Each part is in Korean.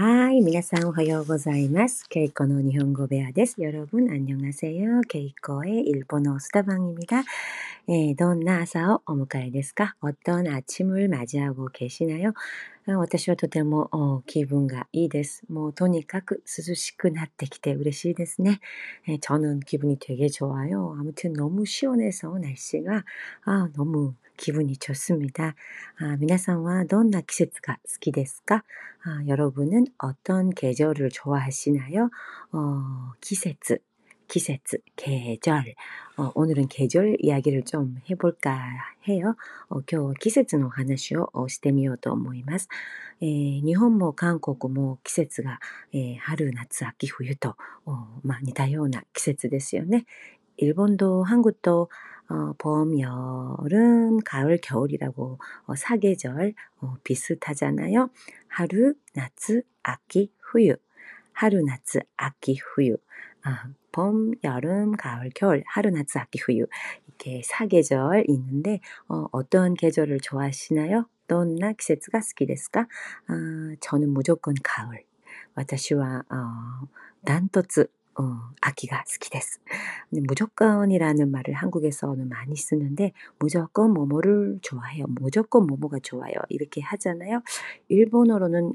はい。皆さんおはようございます。ケイコの日本語部屋です。여러분안녕하세 요。 ケイコへ일のスタバンイミダ。 えー、どんな朝をお迎えですか어떤아침을맞이하고계시나요私はとても気分がいいです。もうとにかく涼しくなってきて嬉しいですね。저는기분이되게좋아요。아무튼너무시원해서날씨가 네, 어, 뭐, 어, 뭐, 그 네, え 아, 너무 기분이 좋습니다. 아, 皆さんはどんな季節が好きですか? 아, 여러분은 어떤 계절을 좋아하시나요? 어, 기세츠, 기세츠, 계절. 어, 오늘은 계절 이야기를 좀 해볼까 해요. 어, 今日は季節の話をしてみようと思います。えー、日本も韓国も季節が、えー、春、夏、秋、冬と、まあ、似たような季節ですよね。 어, 예, 뭐, 뭐, 예, 어, 네. 일본도 한국도 어, 봄, 여름, 가을, 겨울이라고 어, 사계절 어, 비슷하잖아요. 하루, 나 아기, 후유. 하루, 나 아기, 후유. 아, 봄, 여름, 가을, 겨울, 하루 낮, 아기, 후유 이렇게 사계절 있는데 어, 어떤 계절을 좋아하시나요? どんな季節가스き데스か 아, 저는 무조건 가을. 私は 어, 단토츠 어, 아기가 스키데스. 무조건이라는 말을 한국에서는 많이 쓰는데 무조건 뭐뭐를 좋아해요. 무조건 뭐뭐가 좋아요. 이렇게 하잖아요. 일본어로는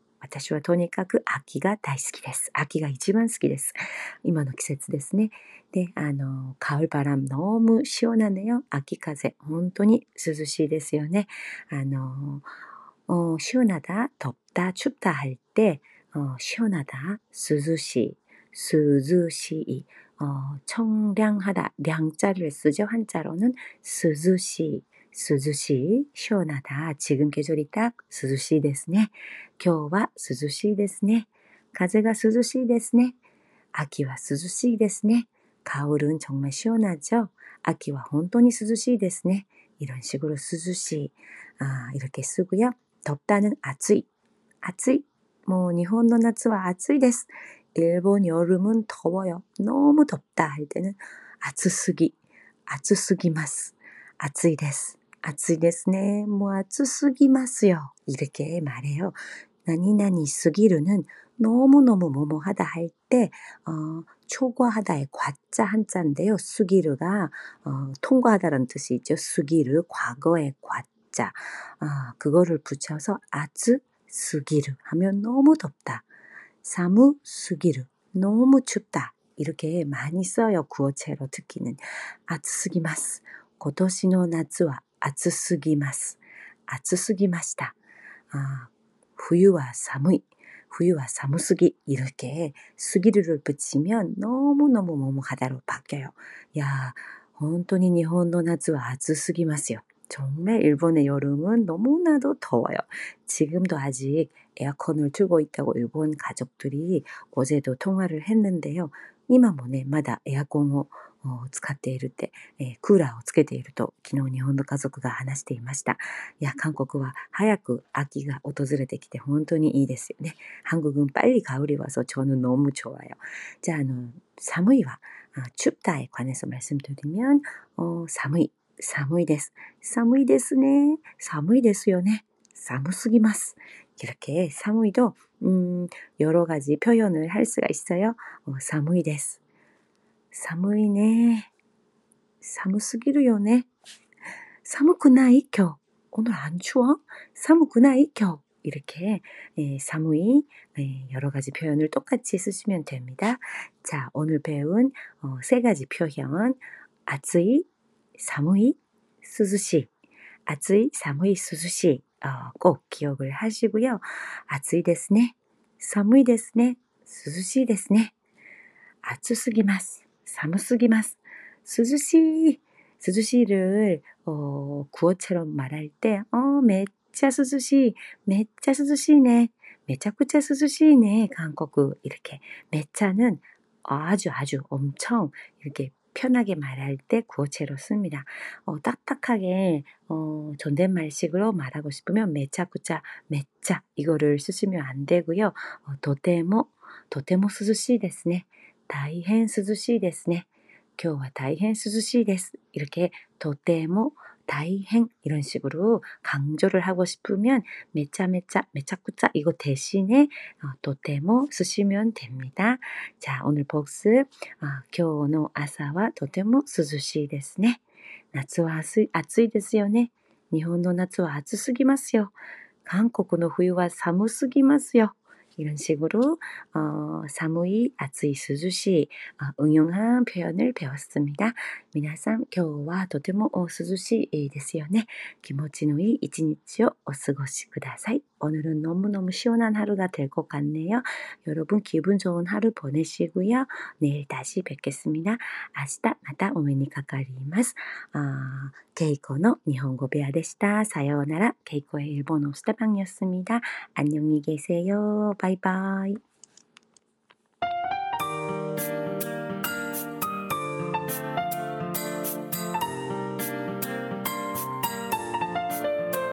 私はとにかく秋が大好きです。秋が一番好きです。今の季節ですね。で、あの、カウバラムノームシなナネよ。秋風。本当に涼しいですよね。あの、シなナダ、トッタ、チュッタ할 때、 シオなだ、涼しい、涼しい。어청량하다량자를쓰죠한자로는涼しい涼しいショーナだ。지금계절이딱涼しいですね。今日は涼しいですね。風が涼しいですね。秋は涼しいですね。가을은정말시원하 죠。 秋は本当に涼しいですね。ろんしぐる涼しい。あ이けすぐよ、とったぬ暑い。暑い。もう日本の夏は暑いです。夜もとぼよ、の워 요。 とった、あい때는暑すぎ。暑すぎます。暑いです。暑いですね。もう暑すぎますよ. 뭐 이렇게 말해요. 나니나니 쓰기르는 너무너무 뭐뭐하다 할 때, 어, 초과하다의 과자 한자인데요. 쓰기르가 어, 통과하다라는 뜻이 있죠. 쓰기르 과거의 과자. 어, 그거를 붙여서 아츠 쓰기르 하면 너무 덥다. 사무 쓰기르 너무 춥다. 이렇게 많이 써요. 구어체로 듣기는. 아츠스기마스. 今年の夏は 暑すぎます。暑すぎました。あ冬は寒い。冬は寒すぎ수기 아, 이렇게 수기류를 붙이면 너무너무 뭐뭐로 바뀌어요. 야, 本当に日本の夏は暑すぎますよ. 정말 일본의 여름은 너무나도 더워요. 지금도 아직 에어컨을 틀고 있다고 일본 가족들이 어제도 통화를 했는데요. 이마모네 마다 에어컨을 使っているって、えー、クーラーをつけていると昨日日本の家族が話していました。いや、韓国は早く秋が訪れてきて本当にいいですよね。韓国은빨り가을이와서の는너무좋わよ。じゃあ、あの、寒いは、춥다에관해서말씀드리 면、 寒い、寒いです。寒いですね。寒いですよね。寒すぎます。이렇게寒いと、음여러가지표현을할수가있어요어寒いです 寒いね。寒すぎるよね。寒くない今日。오늘안추워寒くない今日。이렇게 에, 예, 사무이 에, 네, 여러 가지 표현을 똑같이 쓰시면 됩니다. 자, 오늘 배운 어, 세 가지 표현. 아쯔이, 사무이, 수수시. 아쯔이, 사무이, 수수시. 어, 꼭 기억을 하시고요. 아쯔이 데스네, 사무이 데스네, 수수시 데스네. 아쯔 스기마스. 寒すぎます。涼しい。 스즈시를 어, 구어처럼 말할 때, 어, 매차 스즈시, 매차 스즈시네, 매차쿠차 스즈시네, 한국 이렇게 매차는 아주 아주 엄청 이렇게 편하게 말할 때 구어체로 씁니다. 어, 딱딱하게 어, 존댓말식으로 말하고 싶으면 매차구차 매차 이거를 쓰시면 안 되고요. 어, 도테모, 도테모 스즈시 ですね.大変涼しいですね。今日は大変涼しいです。이렇게とても大変이런식으로강조를하고싶으면めちゃめちゃめちゃくちゃ이거대신에とても쓰시면됩니다자오늘복습今日の朝はとても涼しいですね。夏は暑い暑いですよね。日本の夏は暑すぎますよ。韓国の冬は寒すぎますよ。이런식으로어사무이아츠이스주시어응용한표현을배웠습니다皆さん今日はとても涼しいですよね気持ちのいい一日をお過ごしください오늘은너무너무시원한하루가될것같네요여러분기분좋은하루보내시고요내일다시뵙겠습니다아시다마다오메니가까리마스아케이코의일본어배아でした사요나라케이코의일본어스타방이었습니다안녕히계세요バイバイ。